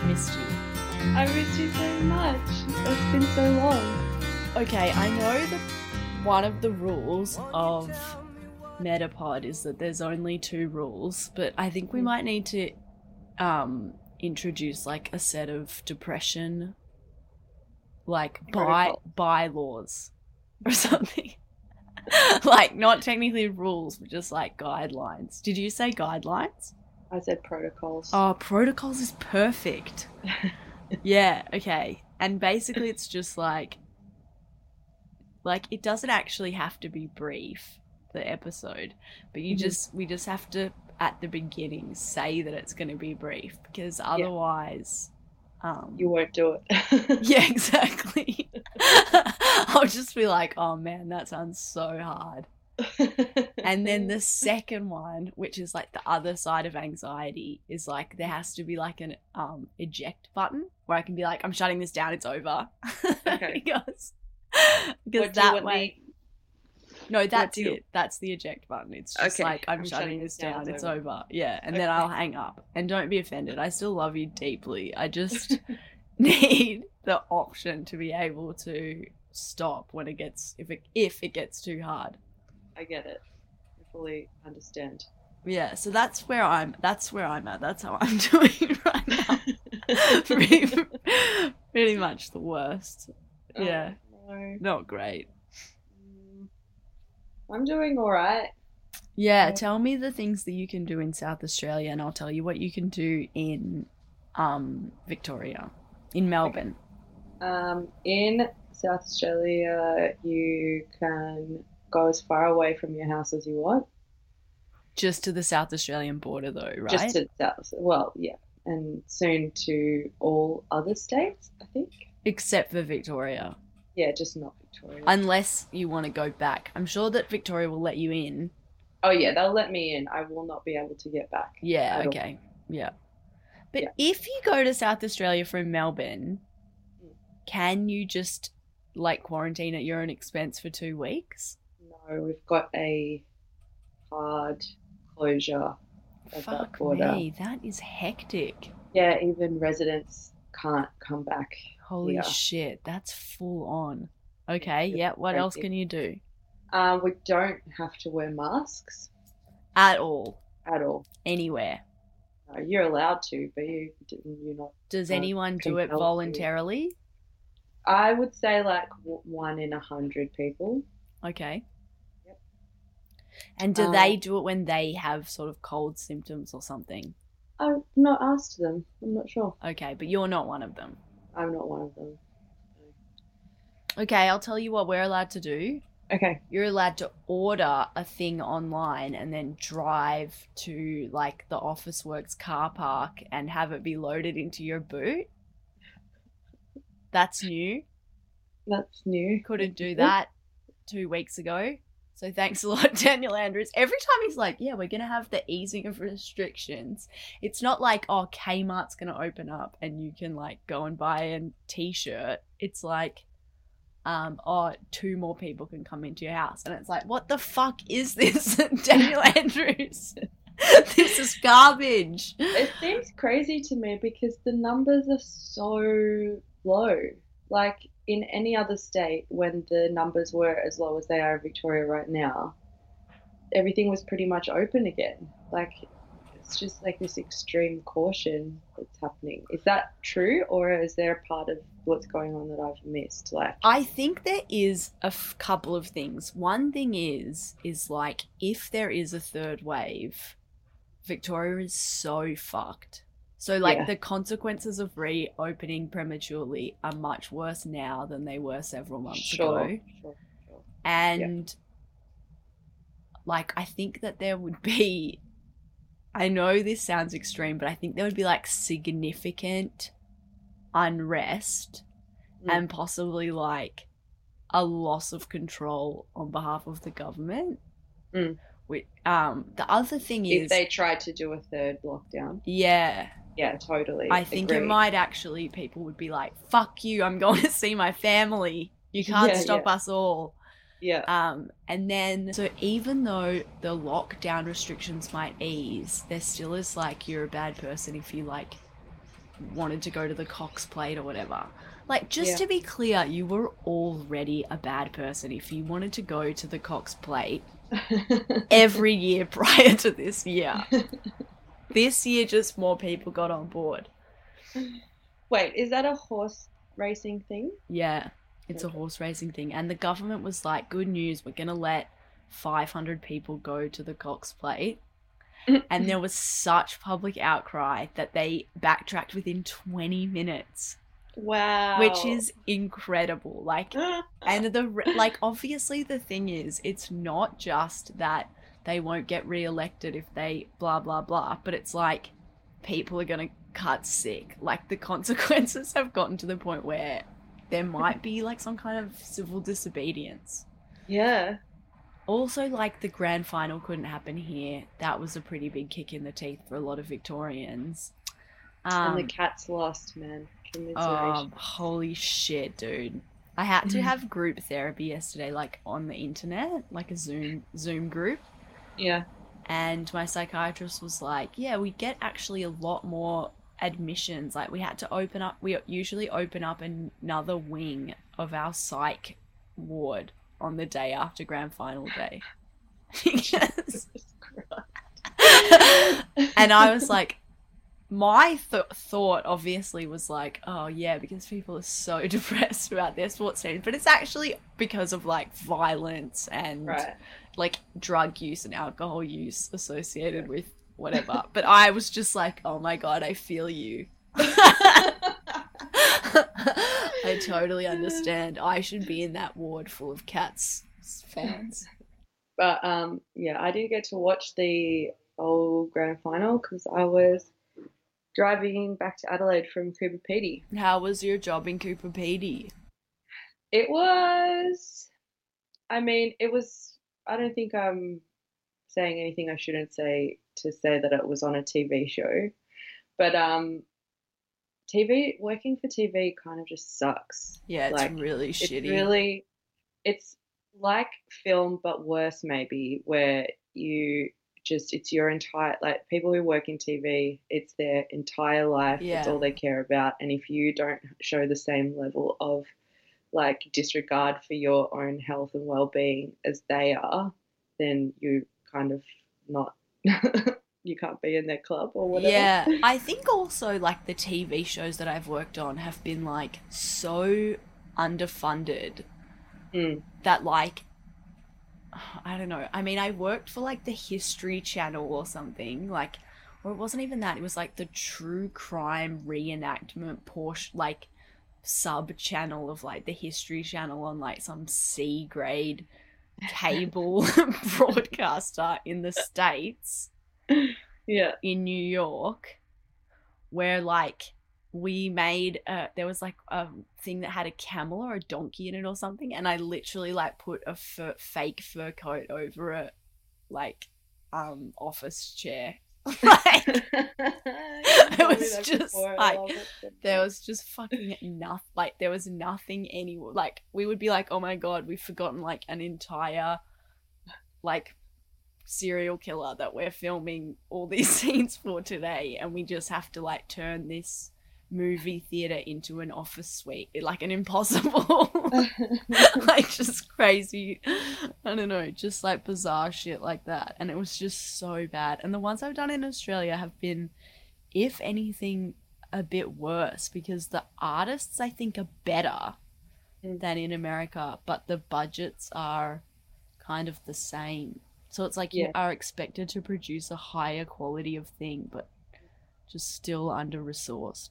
I've missed you. I missed you so much. It's been so long. Okay, I know that one of the rules of Metapod is that there's only two rules, but I think we might need to um, introduce like a set of depression, like by bylaws or something. like not technically rules, but just like guidelines. Did you say guidelines? I said protocols. Oh, protocols is perfect. yeah, okay. And basically it's just like like it doesn't actually have to be brief the episode, but you Mhm. just we just have to at the beginning say that it's going to be brief because otherwise um You won't do it. yeah, exactly. I'll just be like, "Oh man, that sounds so hard." And then the second one, which is like the other side of anxiety, is like there has to be like an um eject button where I can be like, I'm shutting this down, it's over. Okay. because because What that way me- No, that's you- it. That's the eject button. It's just Okay, like I'm, I'm shutting, this down, it's over. over. Yeah. And then I'll hang up. And don't be offended. I still love you deeply. I just need the option to be able to stop when it gets if it if it gets too hard. I get it. I fully understand. Yeah, so that's where I'm. That's where I'm at. That's how I'm doing right now. pretty, pretty much the worst. Yeah, Oh, no. not great. Mm. I'm doing all right. Yeah, Yeah. tell me the things that you can do in South Australia, and I'll tell you what you can do in um Victoria, in Melbourne. Um, in South Australia, you can go as far away from your house as you want. Just to the South Australian border, though, right? Just to south. Well, yeah, and soon to all other states. I think. Except for Victoria, Yeah, just not Victoria. unless you want to go back. I'm sure that Victoria will let you in. oh yeah, they'll let me in. I will not be able to get back. Yeah, At all. okay. Yeah. But Yeah. if you go to South Australia from Melbourne, Mm. can you just like quarantine at your own expense for two weeks? We've got a hard closure of that Fuck border. me, that is hectic. Yeah, even residents can't come back. Holy Yeah. shit, that's full on. Okay, It's yeah, what else can you do? Um, we don't have to wear masks At all, at all. anywhere. No, you're allowed to, but you you're not. Does Uh, anyone do it compelled to. voluntarily? I would say like one in a hundred people. Okay. And do Uh, they do it when they have sort of cold symptoms or something? I've not asked them. I'm not sure. Okay, but you're not one of them. I'm not one of them. Okay, I'll tell you what we're allowed to do. Okay. You're allowed to order a thing online and then drive to like the Officeworks car park and have it be loaded into your boot. That's new. That's new. Couldn't do that two weeks ago. So thanks a lot, Daniel Andrews. Every time he's like, "Yeah, we're gonna have the easing of restrictions," it's not like, "Oh, Kmart's gonna open up and you can like go and buy a T-shirt." It's like, um, "Oh, two more people can come into your house," and it's like, "What the fuck is this, Daniel Andrews? this is garbage." It seems crazy to me because the numbers are so low. Like in any other state, when the numbers were as low as they are in Victoria right now, everything was pretty much open again. Like it's just like this extreme caution that's happening. Is that true, or is there a part of what's going on that I've missed? Like, I think there is a f- couple of things. One thing is is like if there is a third wave, Victoria is so fucked. So like Yeah. the consequences of reopening prematurely are much worse now than they were several months sure, ago. sure, sure. And like I think that there would be I know this sounds extreme, but I think there would be like significant unrest Mm. and possibly like a loss of control on behalf of the government. Mm. Which, um, the other thing is If they tried to do a third lockdown, yeah, yeah, totally. I think it might actually people would be like, "Fuck you! I'm going to see my family. You can't Yeah, stop yeah. us all." Yeah, Um, and then, so even though the lockdown restrictions might ease, there still is like you're a bad person if you like wanted to go to the Cox Plate or whatever. Like, just Yeah. to be clear, you were already a bad person if you wanted to go to the Cox Plate every year prior to this year. This year, just more people got on board. Wait, is that a horse racing thing? Yeah, it's a horse racing thing. And the government was like, good news, we're going to let 500 people go to the Cox Plate. And there was such public outcry that they backtracked within 20 minutes, Wow. which is incredible. Like, and the like obviously the thing is it's not just that they won't get re-elected if they blah blah blah but it's like people are going to cut sick like the consequences have gotten to the point where there might be like some kind of civil disobedience yeah. also like the grand final couldn't happen here that was a pretty big kick in the teeth for a lot of victorians um, and the cats lost, man. Oh, holy shit, dude. I had to have group therapy yesterday, like on the internet, like a Zoom Zoom group. Yeah. And my psychiatrist was like, Yeah, we get actually a lot more admissions. Like we had to open up we usually open up another wing of our psych ward on the day after grand final day. And I was like, my th- thought obviously was like, oh yeah, because people are so depressed about their sports teams, but it's actually because of like violence and right. Like drug use and alcohol use associated with whatever. but I was just like, oh my god, I feel you. I totally understand. I should be in that ward full of cats fans. But um, yeah, I didn't get to watch the old grand final because I was driving back to Adelaide from Coober Pedy. How was your job in Coober Pedy? It was, I mean, it was. I don't think I'm saying anything I shouldn't say to say that it was on a TV show, but um, TV working for TV kind of just sucks. Yeah, it's Like, really It's shitty. really, it's like film but worse maybe, where you just it's your entire like people who work in TV, it's their entire life. Yeah. It's all they care about, and if you don't show the same level of like disregard for your own health and well-being as they are, then you kind of not you can't be in their club or whatever. Yeah, I think also like the TV shows that I've worked on have been like so underfunded Mm. that like I don't know. I mean, I worked for like the History Channel or something, like or it wasn't even that. It was like the true crime reenactment portion like sub channel of like the History Channel on like some C grade cable broadcaster in the states Yeah. in New York where like we made a, there was like a thing that had a camel or a donkey in it or something and I literally like put a fur, fake fur coat over a like um office chair like it was just like- there was just fucking nothing like there was nothing anywhere like we would be like oh my god we've forgotten like an entire like serial killer that we're filming all these scenes for today and we just have to like turn this movie theater into an office suite like an impossible like just crazy i don't know just like bizarre shit like that and it was just so bad and the ones i've done in australia have been if anything a bit worse because the artists I think are better Mm. than in America, but the budgets are kind of the same. So it's like you are expected to produce a higher quality of thing, but just still under resourced.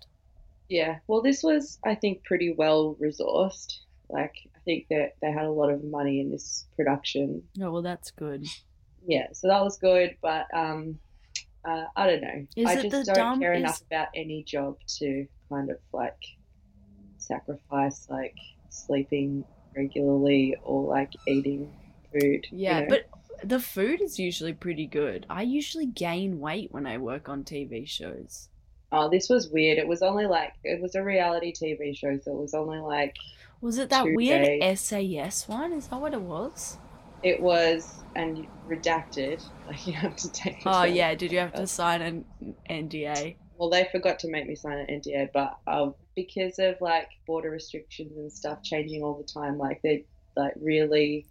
Yeah, well, this was, I think, pretty well resourced. Like, I think that they had a lot of money in this production. Oh well, that's good. Yeah, so that was good, but um, uh, I don't know. Is I just don't care is- enough about any job to kind of like sacrifice like sleeping regularly or like eating food. you Yeah, know? but the food is usually pretty good. I usually gain weight when I work on TV shows. Oh, this was weird. It was only like it was a reality TV show, so it was only like Was it that weird days. SAS one? Is that what it was? it was and redacted. Like you have to take. Oh yeah, did you have to sign an NDA? well, they forgot to make me sign an NDA, but um, because of like border restrictions and stuff changing all the time, like they like really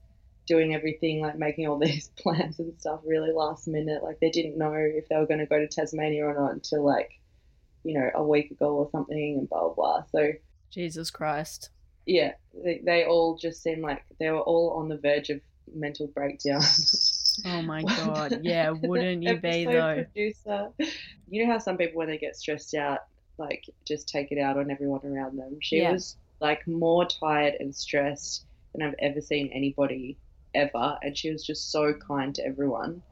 doing everything, like making all these plans and stuff really last minute. Like they didn't know if they were going to go to Tasmania or not until like, you know, a week ago or something, and blah blah blah. So Jesus Christ. yeah, they, they all just seemed like they were all on the verge of mental breakdown. Oh my god. Yeah, wouldn't you be though? Producer. You know how some people, when they get stressed out, like just take it out on everyone around them. She Yeah. was like more tired and stressed than I've ever seen anybody ever, and she was just so kind to everyone.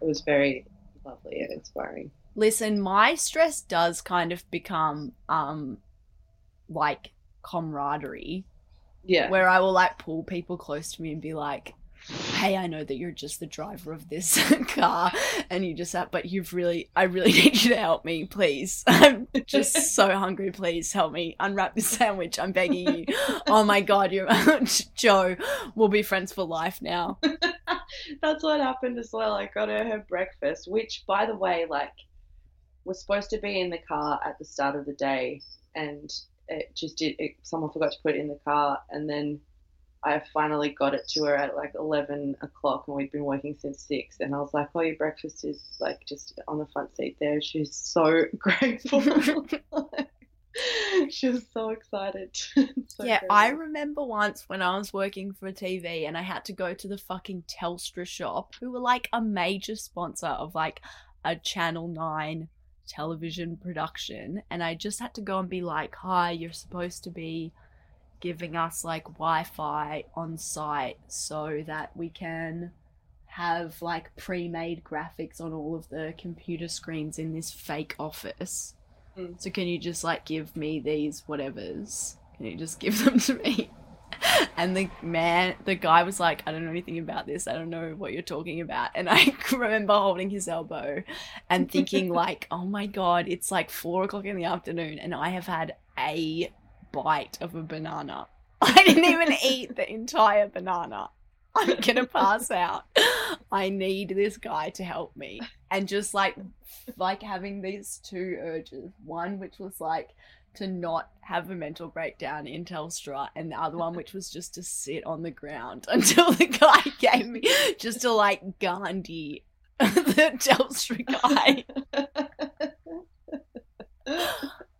It was very lovely and inspiring. Listen, my stress does kind of become um like camaraderie Yeah, where I will like pull people close to me and be like, "Hey, I know that you're just the driver of this car, and you just have, but you've really, I really need you to help me, please. I'm just so hungry. Please help me unwrap this sandwich. I'm begging you. Oh my god, you're Joe. We'll be friends for life now. That's what happened as well. I got her her breakfast, which, by the way, like was supposed to be in the car at the start of the day, and it just did. It, someone forgot to put it in the car, and then I finally got it to her at like eleven o'clock, and we'd been working since six. And I was like, "Oh, your breakfast is like just on the front seat there." She's so grateful. she was so excited. So yeah, I remember once when I was working for TV and I had to go to the fucking Telstra shop, who were like a major sponsor of like a Channel 9 television production. And I just had to go and be like, hi, you're supposed to be giving us like Wi Fi on site so that we can have like pre made graphics on all of the computer screens in this fake office. Mm. So can you just like give me these whatevers? Can you just give them to me? And the man, the guy was like, I don't know anything about this. I don't know what you're talking about. And I remember holding his elbow and thinking, like, oh my God, it's like four o'clock in the afternoon and I have had a bite of a banana. I didn't even eat the entire banana. I'm gonna pass out. I need this guy to help me. And just like like having these two urges. One which was like to not have a mental breakdown in Telstra, and the other one which was just to sit on the ground until the guy gave me just to like Gandhi the Telstra guy.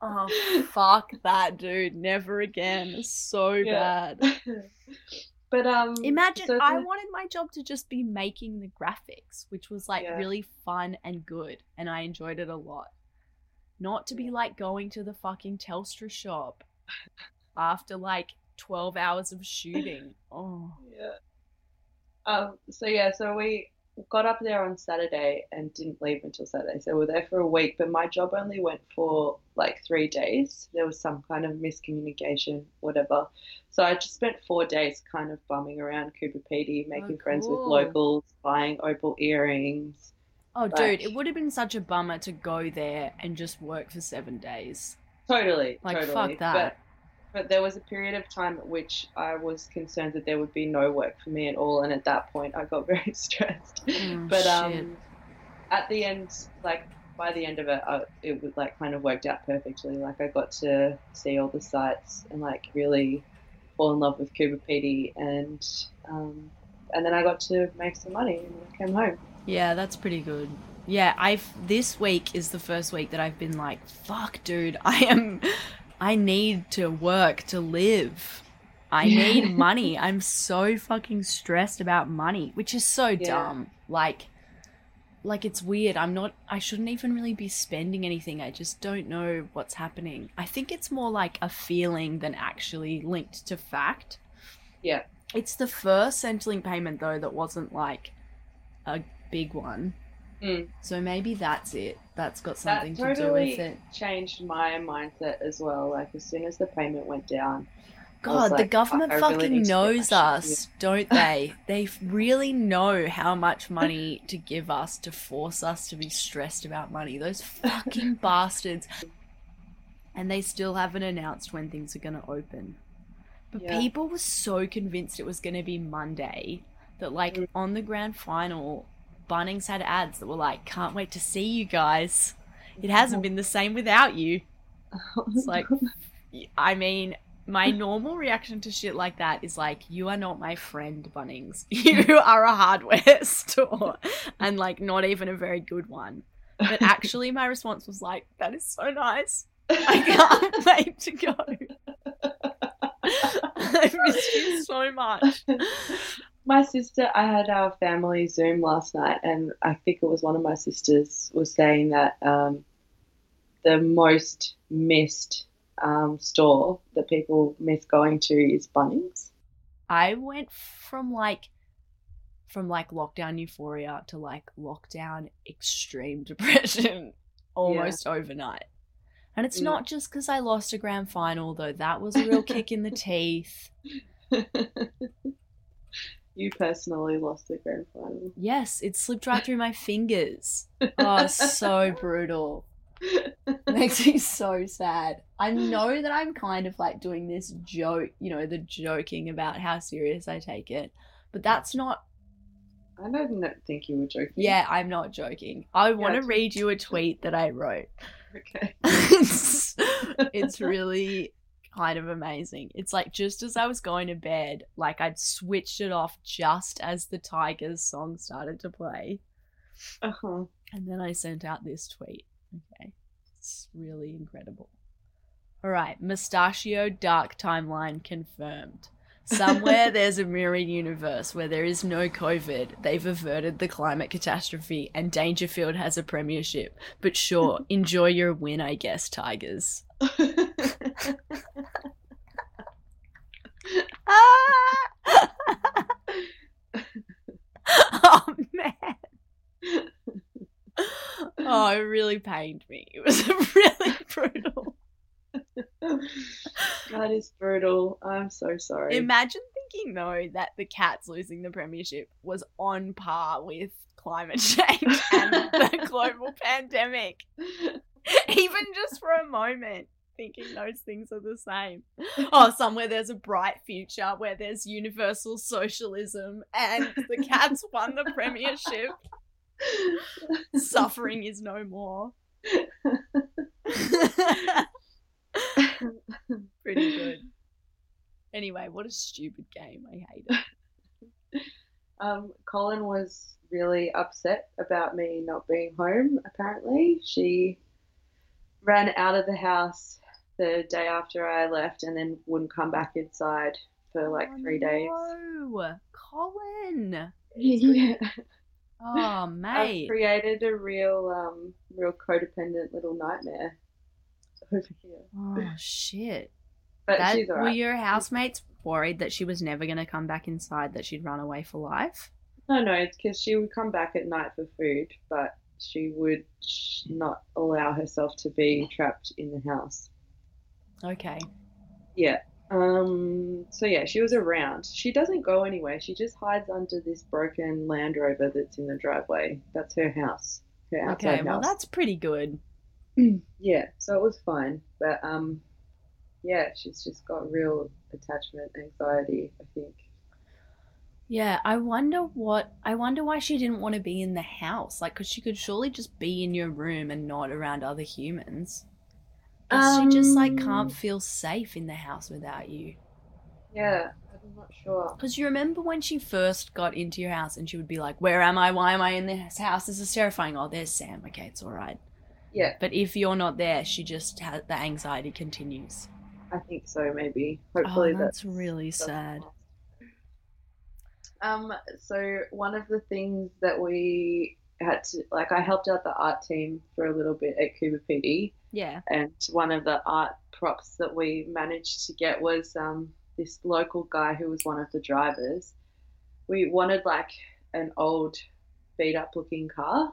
Oh fuck that dude. Never again. So Yeah. bad. but um, Imagine so I the- wanted my job to just be making the graphics, which was like Yeah. really fun and good, and I enjoyed it a lot. Not to be like going to the fucking Telstra shop after like 12 hours of shooting. Oh. Yeah. Um, so yeah, so we got up there on Saturday and didn't leave until Saturday. So we're there for a week, but my job only went for like three days. There was some kind of miscommunication, whatever. So I just spent four days kind of bumming around Coober Pedy, making friends with locals, buying opal earrings. Oh, dude, it would have been such a bummer to go there and just work for seven days. Totally, Like, totally. fuck that. But, but there was a period of time at which I was concerned that there would be no work for me at all, and at that point I got very stressed. Oh, but um, at the end, like by the end of it, I, it was like kind of worked out perfectly. Like I got to see all the sites and like really fall in love with Coober Pedy, and um, and then I got to make some money and I came home. Yeah, that's pretty good. Yeah, I've this week is the first week that I've been like, fuck, dude, I am I need to work to live. I need money. I'm so fucking stressed about money, which is so Yeah. dumb. Like like it's weird. I'm not I shouldn't even really be spending anything. I just don't know what's happening. I think it's more like a feeling than actually linked to fact. Yeah. It's the first Centrelink payment though that wasn't like a big one. Mm. So maybe that's it. That's got That something to do with it. changed my mindset as well. Like as soon as the payment went down, God, the like, government I- I fucking need to get my knows us, don't they? they really know how much money to give us to force us to be stressed about money. Those fucking bastards. And they still haven't announced when things are going to open. But Yeah. people were so convinced it was going to be Monday that, like, Mm. on the grand final, Bunnings had ads that were like, can't wait to see you guys. it hasn't been the same without you. Oh it's like, I mean, my normal reaction to shit like that is like, you are not my friend, Bunnings. You are a hardware store, and like, not even a very good one. But actually, my response was like, that is so nice. I can't wait to go. I miss you so much. My sister, I had our family Zoom last night, and I think it was one of my sisters was saying that um, the most missed um, store that people miss going to is Bunnings. I went from like from like lockdown euphoria to like lockdown extreme depression almost yeah. overnight. And it's yeah. not just because I lost a grand final, though that was a real kick in the teeth. you personally lost a grand final. Yes, it slipped right through my fingers. Oh, so brutal. Makes me so sad. I know that I'm kind of like doing this joke, you know, the joking about how serious I take it, but that's not. I don't think you were joking. Yeah, I'm not joking. I want to read you a tweet that I wrote. Okay. it's, it's really kind of amazing. It's like just as I was going to bed, like I'd switched it off just as the Tigers song started to play. Uh-huh. And then I sent out this tweet. Okay. It's really incredible. All right, Mustachio Dark Timeline confirmed. Somewhere there's a mirror universe where there is no COVID. They've averted the climate catastrophe and Dangerfield has a premiership. But sure, enjoy your win, I guess, Tigers. oh man. Oh, it really pained me. It was really brutal. that is brutal. I'm so sorry. Imagine thinking though that the Cats losing the premiership was on par with climate change and the global pandemic. Even just for a moment thinking those things are the same. Oh, somewhere there's a bright future where there's universal socialism and the Cats won the premiership. Suffering is no more. Pretty good. Anyway, what a stupid game. I hate it. Um, Colin was really upset about me not being home, apparently. She ran out of the house the day after I left and then wouldn't come back inside for like oh, three days. No, Colin. yeah. Oh, mate. I've created a real, um, real codependent little nightmare over here. Oh shit. But that, she's alright. Were your housemates worried that she was never going to come back inside, that she'd run away for life? No, no, it's because she would come back at night for food, but she would not allow herself to be trapped in the house. Okay. Yeah. Um, so yeah, she was around. She doesn't go anywhere. She just hides under this broken Land Rover that's in the driveway. That's her house. Her outside okay, well house. that's pretty good. yeah, so it was fine. But um, yeah, she's just got real attachment anxiety. I think. Yeah, I wonder what. I wonder why she didn't want to be in the house. Like, because she could surely just be in your room and not around other humans. Um, she just like can't um, feel safe in the house without you. Yeah, I'm not sure. Because you remember when she first got into your house and she would be like, Where am I? Why am I in this house? This is terrifying. Oh, there's Sam. Okay, it's all right. Yeah. But if you're not there, she just has the anxiety continues. I think so, maybe. Hopefully oh, that's, that's really sad. Um, so one of the things that we had to like I helped out the art team for a little bit at Coober Pedy yeah. And one of the art props that we managed to get was um, this local guy who was one of the drivers. We wanted like an old, beat up looking car.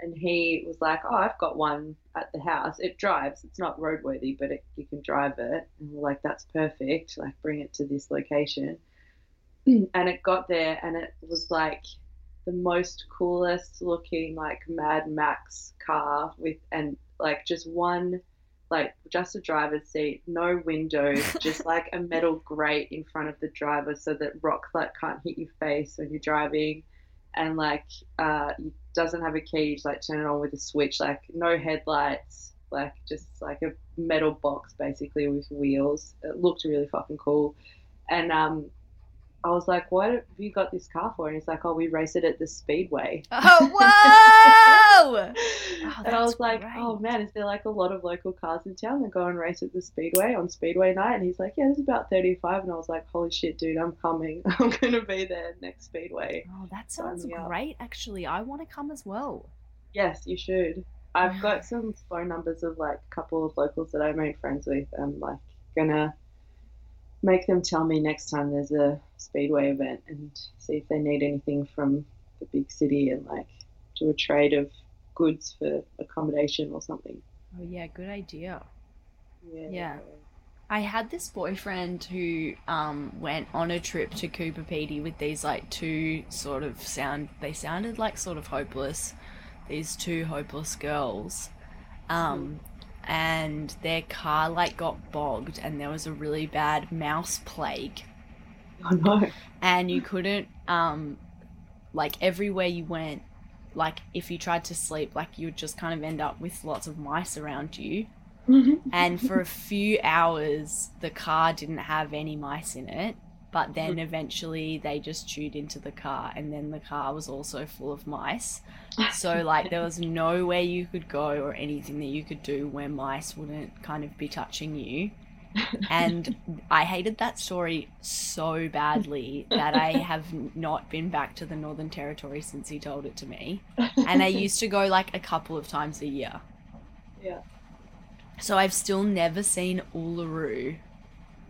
And he was like, Oh, I've got one at the house. It drives. It's not roadworthy, but it, you can drive it. And we're like, That's perfect. Like, bring it to this location. and it got there and it was like the most coolest looking like Mad Max car with and like just one like just a driver's seat, no windows, just like a metal grate in front of the driver so that rock like can't hit your face when you're driving, and like uh, you doesn't have a key. You just like turn it on with a switch. Like no headlights. Like just like a metal box basically with wheels. It looked really fucking cool. And um, I was like, "What have you got this car for?" And he's like, "Oh, we race it at the speedway." Oh, whoa! Oh, and I was like, "Oh man, is there like a lot of local cars in town that go and race at the speedway on speedway night?" And he's like, "Yeah, there's about 35." And I was like, "Holy shit, dude, I'm coming. I'm gonna be there next speedway." Oh, that sounds me up. great. Actually, I want to come as well. Yes, you should. I've got some phone numbers of like a couple of locals that I made friends with. I'm like gonna make them tell me next time there's a speedway event and see if they need anything from the big city and like do a trade of goods for accommodation or something. Oh yeah, good idea. Yeah. Yeah. I had this boyfriend who um, went on a trip to Coober Pedy with these like two sort of sound. They sounded like sort of hopeless. These two hopeless girls, um, and their car like got bogged, and there was a really bad mouse plague, I know. and you couldn't um, like everywhere you went. Like if you tried to sleep, like you would just kind of end up with lots of mice around you. And for a few hours, the car didn't have any mice in it. But then eventually they just chewed into the car, and then the car was also full of mice. So, like, there was nowhere you could go or anything that you could do where mice wouldn't kind of be touching you. And I hated that story so badly that I have not been back to the Northern Territory since he told it to me. And I used to go like a couple of times a year. yeah. So I've still never seen Uluru.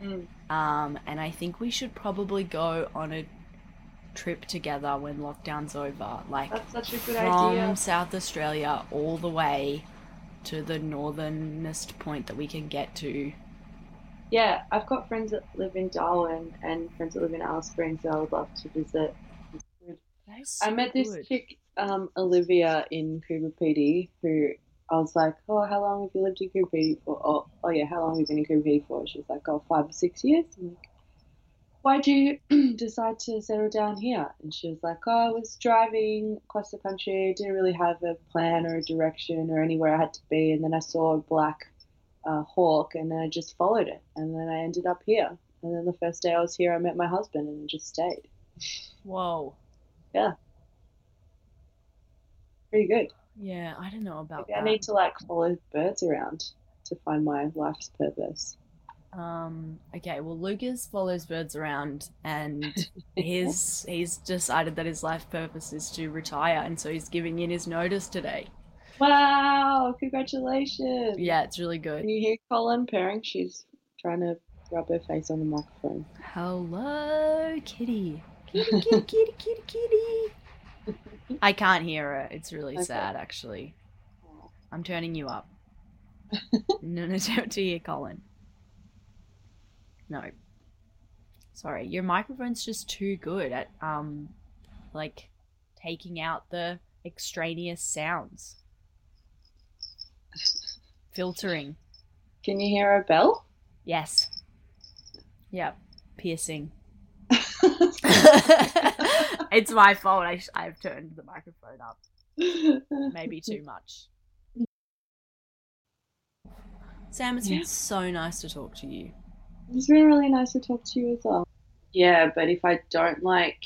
Mm. Um, and I think we should probably go on a trip together when lockdown's over. Like That's such a good from idea. South Australia all the way to the northernest point that we can get to. Yeah, I've got friends that live in Darwin and friends that live in Alice Springs that I would love to visit. Is I so met this chick, um, Olivia in Coober Pedy, who I was like, "Oh, how long have you lived in Coober for?" Oh, oh yeah, how long have you been in Coober for? She was like, oh, five or six years." I'm like, "Why'd you decide to settle down here?" And she was like, "Oh, I was driving across the country, didn't really have a plan or a direction or anywhere I had to be, and then I saw a black uh, hawk, and then I just followed it, and then I ended up here." And then the first day I was here, I met my husband and just stayed. Whoa. Yeah. Pretty good. Yeah, I don't know about Maybe I need to like follow birds around to find my life's purpose. Um, okay, well, Lucas follows birds around, and his he's decided that his life purpose is to retire, and so he's giving in his notice today. Wow, congratulations. Yeah, it's really good. Can you hear Colin purring? She's trying to rub her face on the microphone. Hello, kitty. Kitty, kitty, kitty, kitty, kitty. I can't hear her. It's really Okay. sad, actually. I'm turning you up. no, no, don't to hear Colin. No. Sorry, your microphone's just too good at um, like taking out the extraneous sounds. Filtering. Can you hear a bell? Yes. Yep. Piercing. it's my fault. I sh- I've turned the microphone up maybe too much. Sam, it's Yeah. been so nice to talk to you. It's been really nice to talk to you as well. Yeah, but if I don't like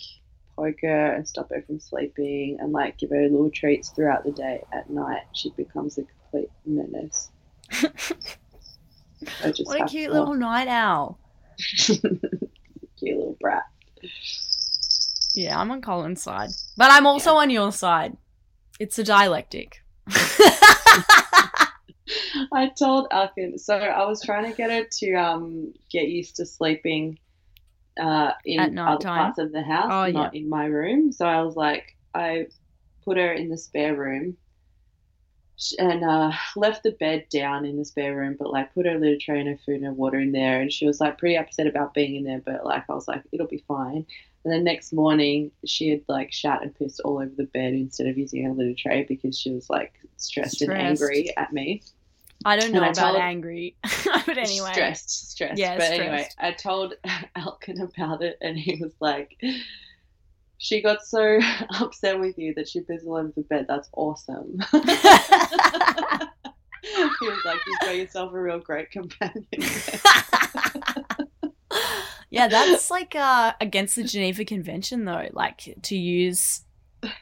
poker and stop her from sleeping and like give her little treats throughout the day, at night she becomes a complete menace. I just What a cute to- little night owl. cute little brat. Yeah, I'm on Colin's side, but I'm also on your side. It's a dialectic. I told Alkin, so I was trying to get her to um get used to sleeping uh in other parts of the house, Oh, not in my room. So I was like, I put her in the spare room and uh, left the bed down in the spare room, but like put her little tray and her food and her water in there. And she was like pretty upset about being in there, but like I was like, it'll be fine. And then next morning, she had like shat and pissed all over the bed instead of using her little tray because she was like stressed, and angry at me. I don't know And about angry, but anyway. Stressed, stressed. Yeah, but anyway. I told Alkin about it, and he was like, She got so upset with you that she pissed all over the bed. That's awesome. he was like, "You've got yourself a real great companion." Yeah, that's like uh, against the Geneva Convention, though. Like to use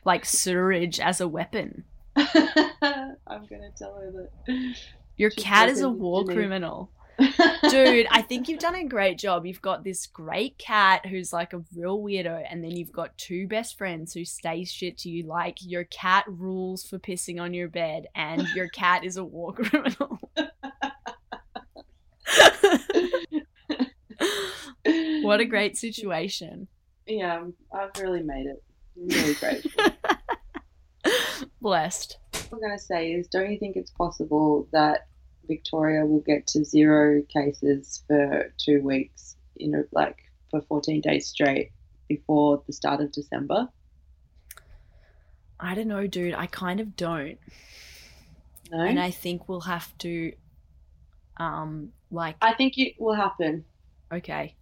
like sewerage as a weapon. I'm gonna tell her that. Your She's cat is a war Geneva. criminal. Dude, I think you've done a great job. You've got this great cat who's like a real weirdo, and then you've got two best friends who stay shit to you. Like your cat rules for pissing on your bed, and your cat is a war criminal. What a great situation. Yeah, I've really made it. I'm really grateful. Blessed. what I'm going to say is, don't you think it's possible that Victoria will get to zero cases for two weeks, you know, like for 14 days straight before the start of December? I don't know, dude. I kind of don't. No? And I think we'll have to, um, like, I think it will happen. okay.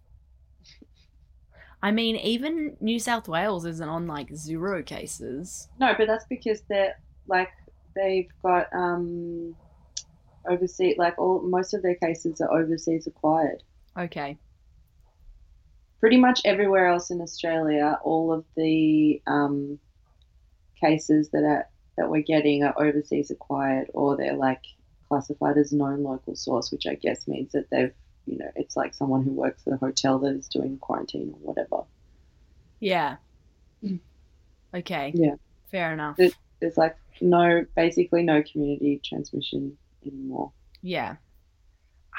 I mean, even New South Wales isn't on like zero cases. No, but that's because they're like, they've got um, overseas, like all most of their cases are overseas acquired. Okay. pretty much everywhere else in Australia, all of the um, cases that are that we're getting are overseas acquired, or they're like classified as known local source, which I guess means that they've, you know, it's like someone who works at a hotel that is doing quarantine or whatever. Yeah. Mm. Okay. Yeah. Fair enough. It- There's like no, basically no community transmission anymore. Yeah.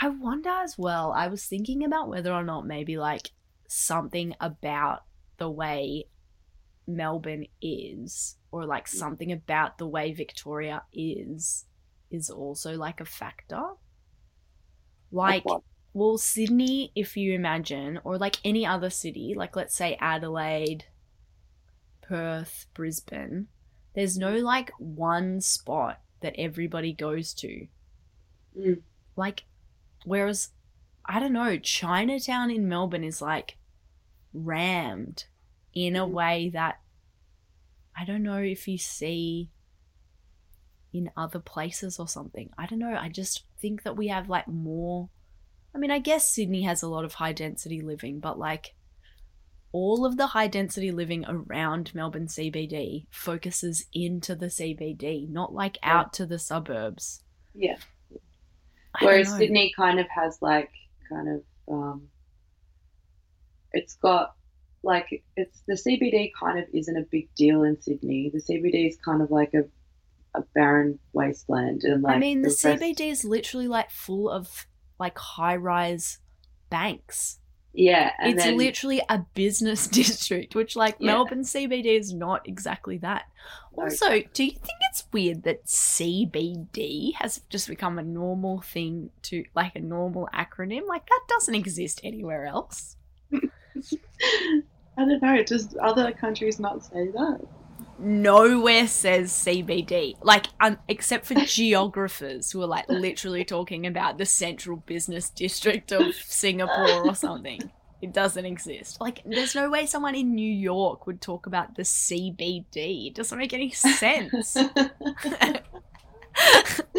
I wonder as well. I was thinking about whether or not maybe like something about the way Melbourne is, or like something about the way Victoria is, is also like a factor. Like, what? Well, Sydney, if you imagine, or like any other city, like let's say Adelaide, Perth, Brisbane, there's no like one spot that everybody goes to. Mm. Like, whereas, I don't know, Chinatown in Melbourne is like rammed in a Mhm. way that I don't know if you see in other places or something. I don't know. I just think that we have like more. I mean, I guess Sydney has a lot of high density living, but like all of the high density living around Melbourne CBD focuses into the CBD, not like Yeah. out to the suburbs. Yeah. I Whereas. Sydney kind of has like kind of um, it's got like it's the CBD kind of isn't a big deal in Sydney. The CBD is kind of like a a barren wasteland, and like I mean, the, rest- CBD is literally like full of like high rise banks. Yeah, and it's then literally a business district, which like Yeah. Melbourne CBD is not exactly that. Also, do you think it's weird that CBD has just become a normal thing to like a normal acronym? Like that doesn't exist anywhere else. I don't know. Does other countries not say that? Nowhere says CBD, like um, except for geographers who are like literally talking about the central business district of Singapore or something. It doesn't exist. Like, there's no way someone in New York would talk about the CBD. It doesn't make any sense.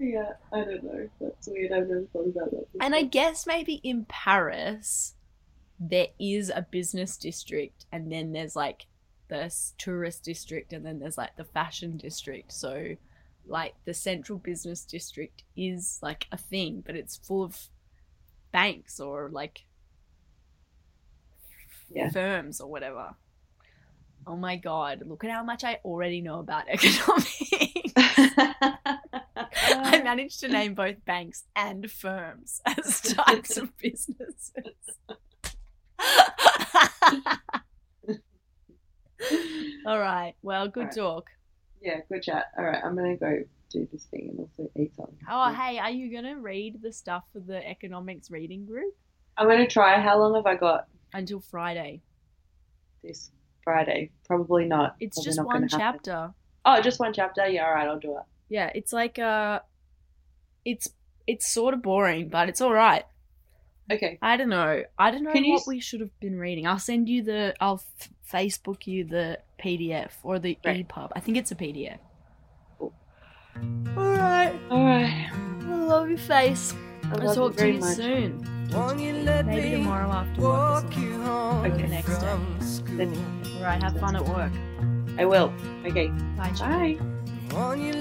yeah, I don't know. That's weird. I've never thought about that. and I guess maybe in Paris, there is a business district, and then there's like the s- tourist district, and then there's like the fashion district. So, like, the central business district is like a thing, but it's full of banks or like Yeah. firms or whatever. Oh my god, look at how much I already know about economics. I managed to name both banks and firms as types of businesses. All right. Well, good Alright. talk. yeah, good chat. All right, I'm gonna go do this thing and also eat something. Oh, hey, are you going to read the stuff for the economics reading group I'm gonna try. How long have I got until Friday? this Friday? Probably not. It's Probably just not one gonna happen. chapter. Oh, just one chapter. Yeah, all right, I'll do it. Yeah, it's like uh it's it's sort of boring, but it's all right. Okay. I don't know. I don't know Can what s- we should have been reading. I'll send you the. I'll f- Facebook you the PDF or the Right. EPUB. I think it's a PDF. Cool. All right. All right. I love your face. I I'll love talk you to you much. soon. Won't you let Maybe me tomorrow after work or walk something. you home Okay. Next day. from school? Then- All right. Have fun at work. I will. Okay. Bye. chicken. Bye.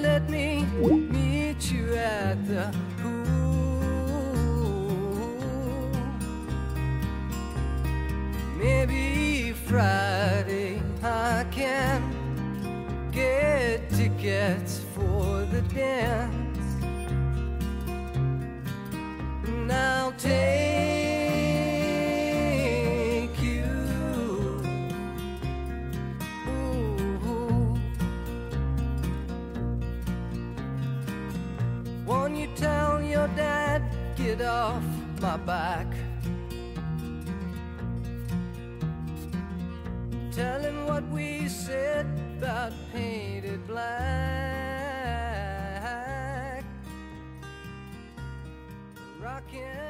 Tickets for the dance. I'll take you. Ooh. Won't you tell your dad, get off my back? Roll.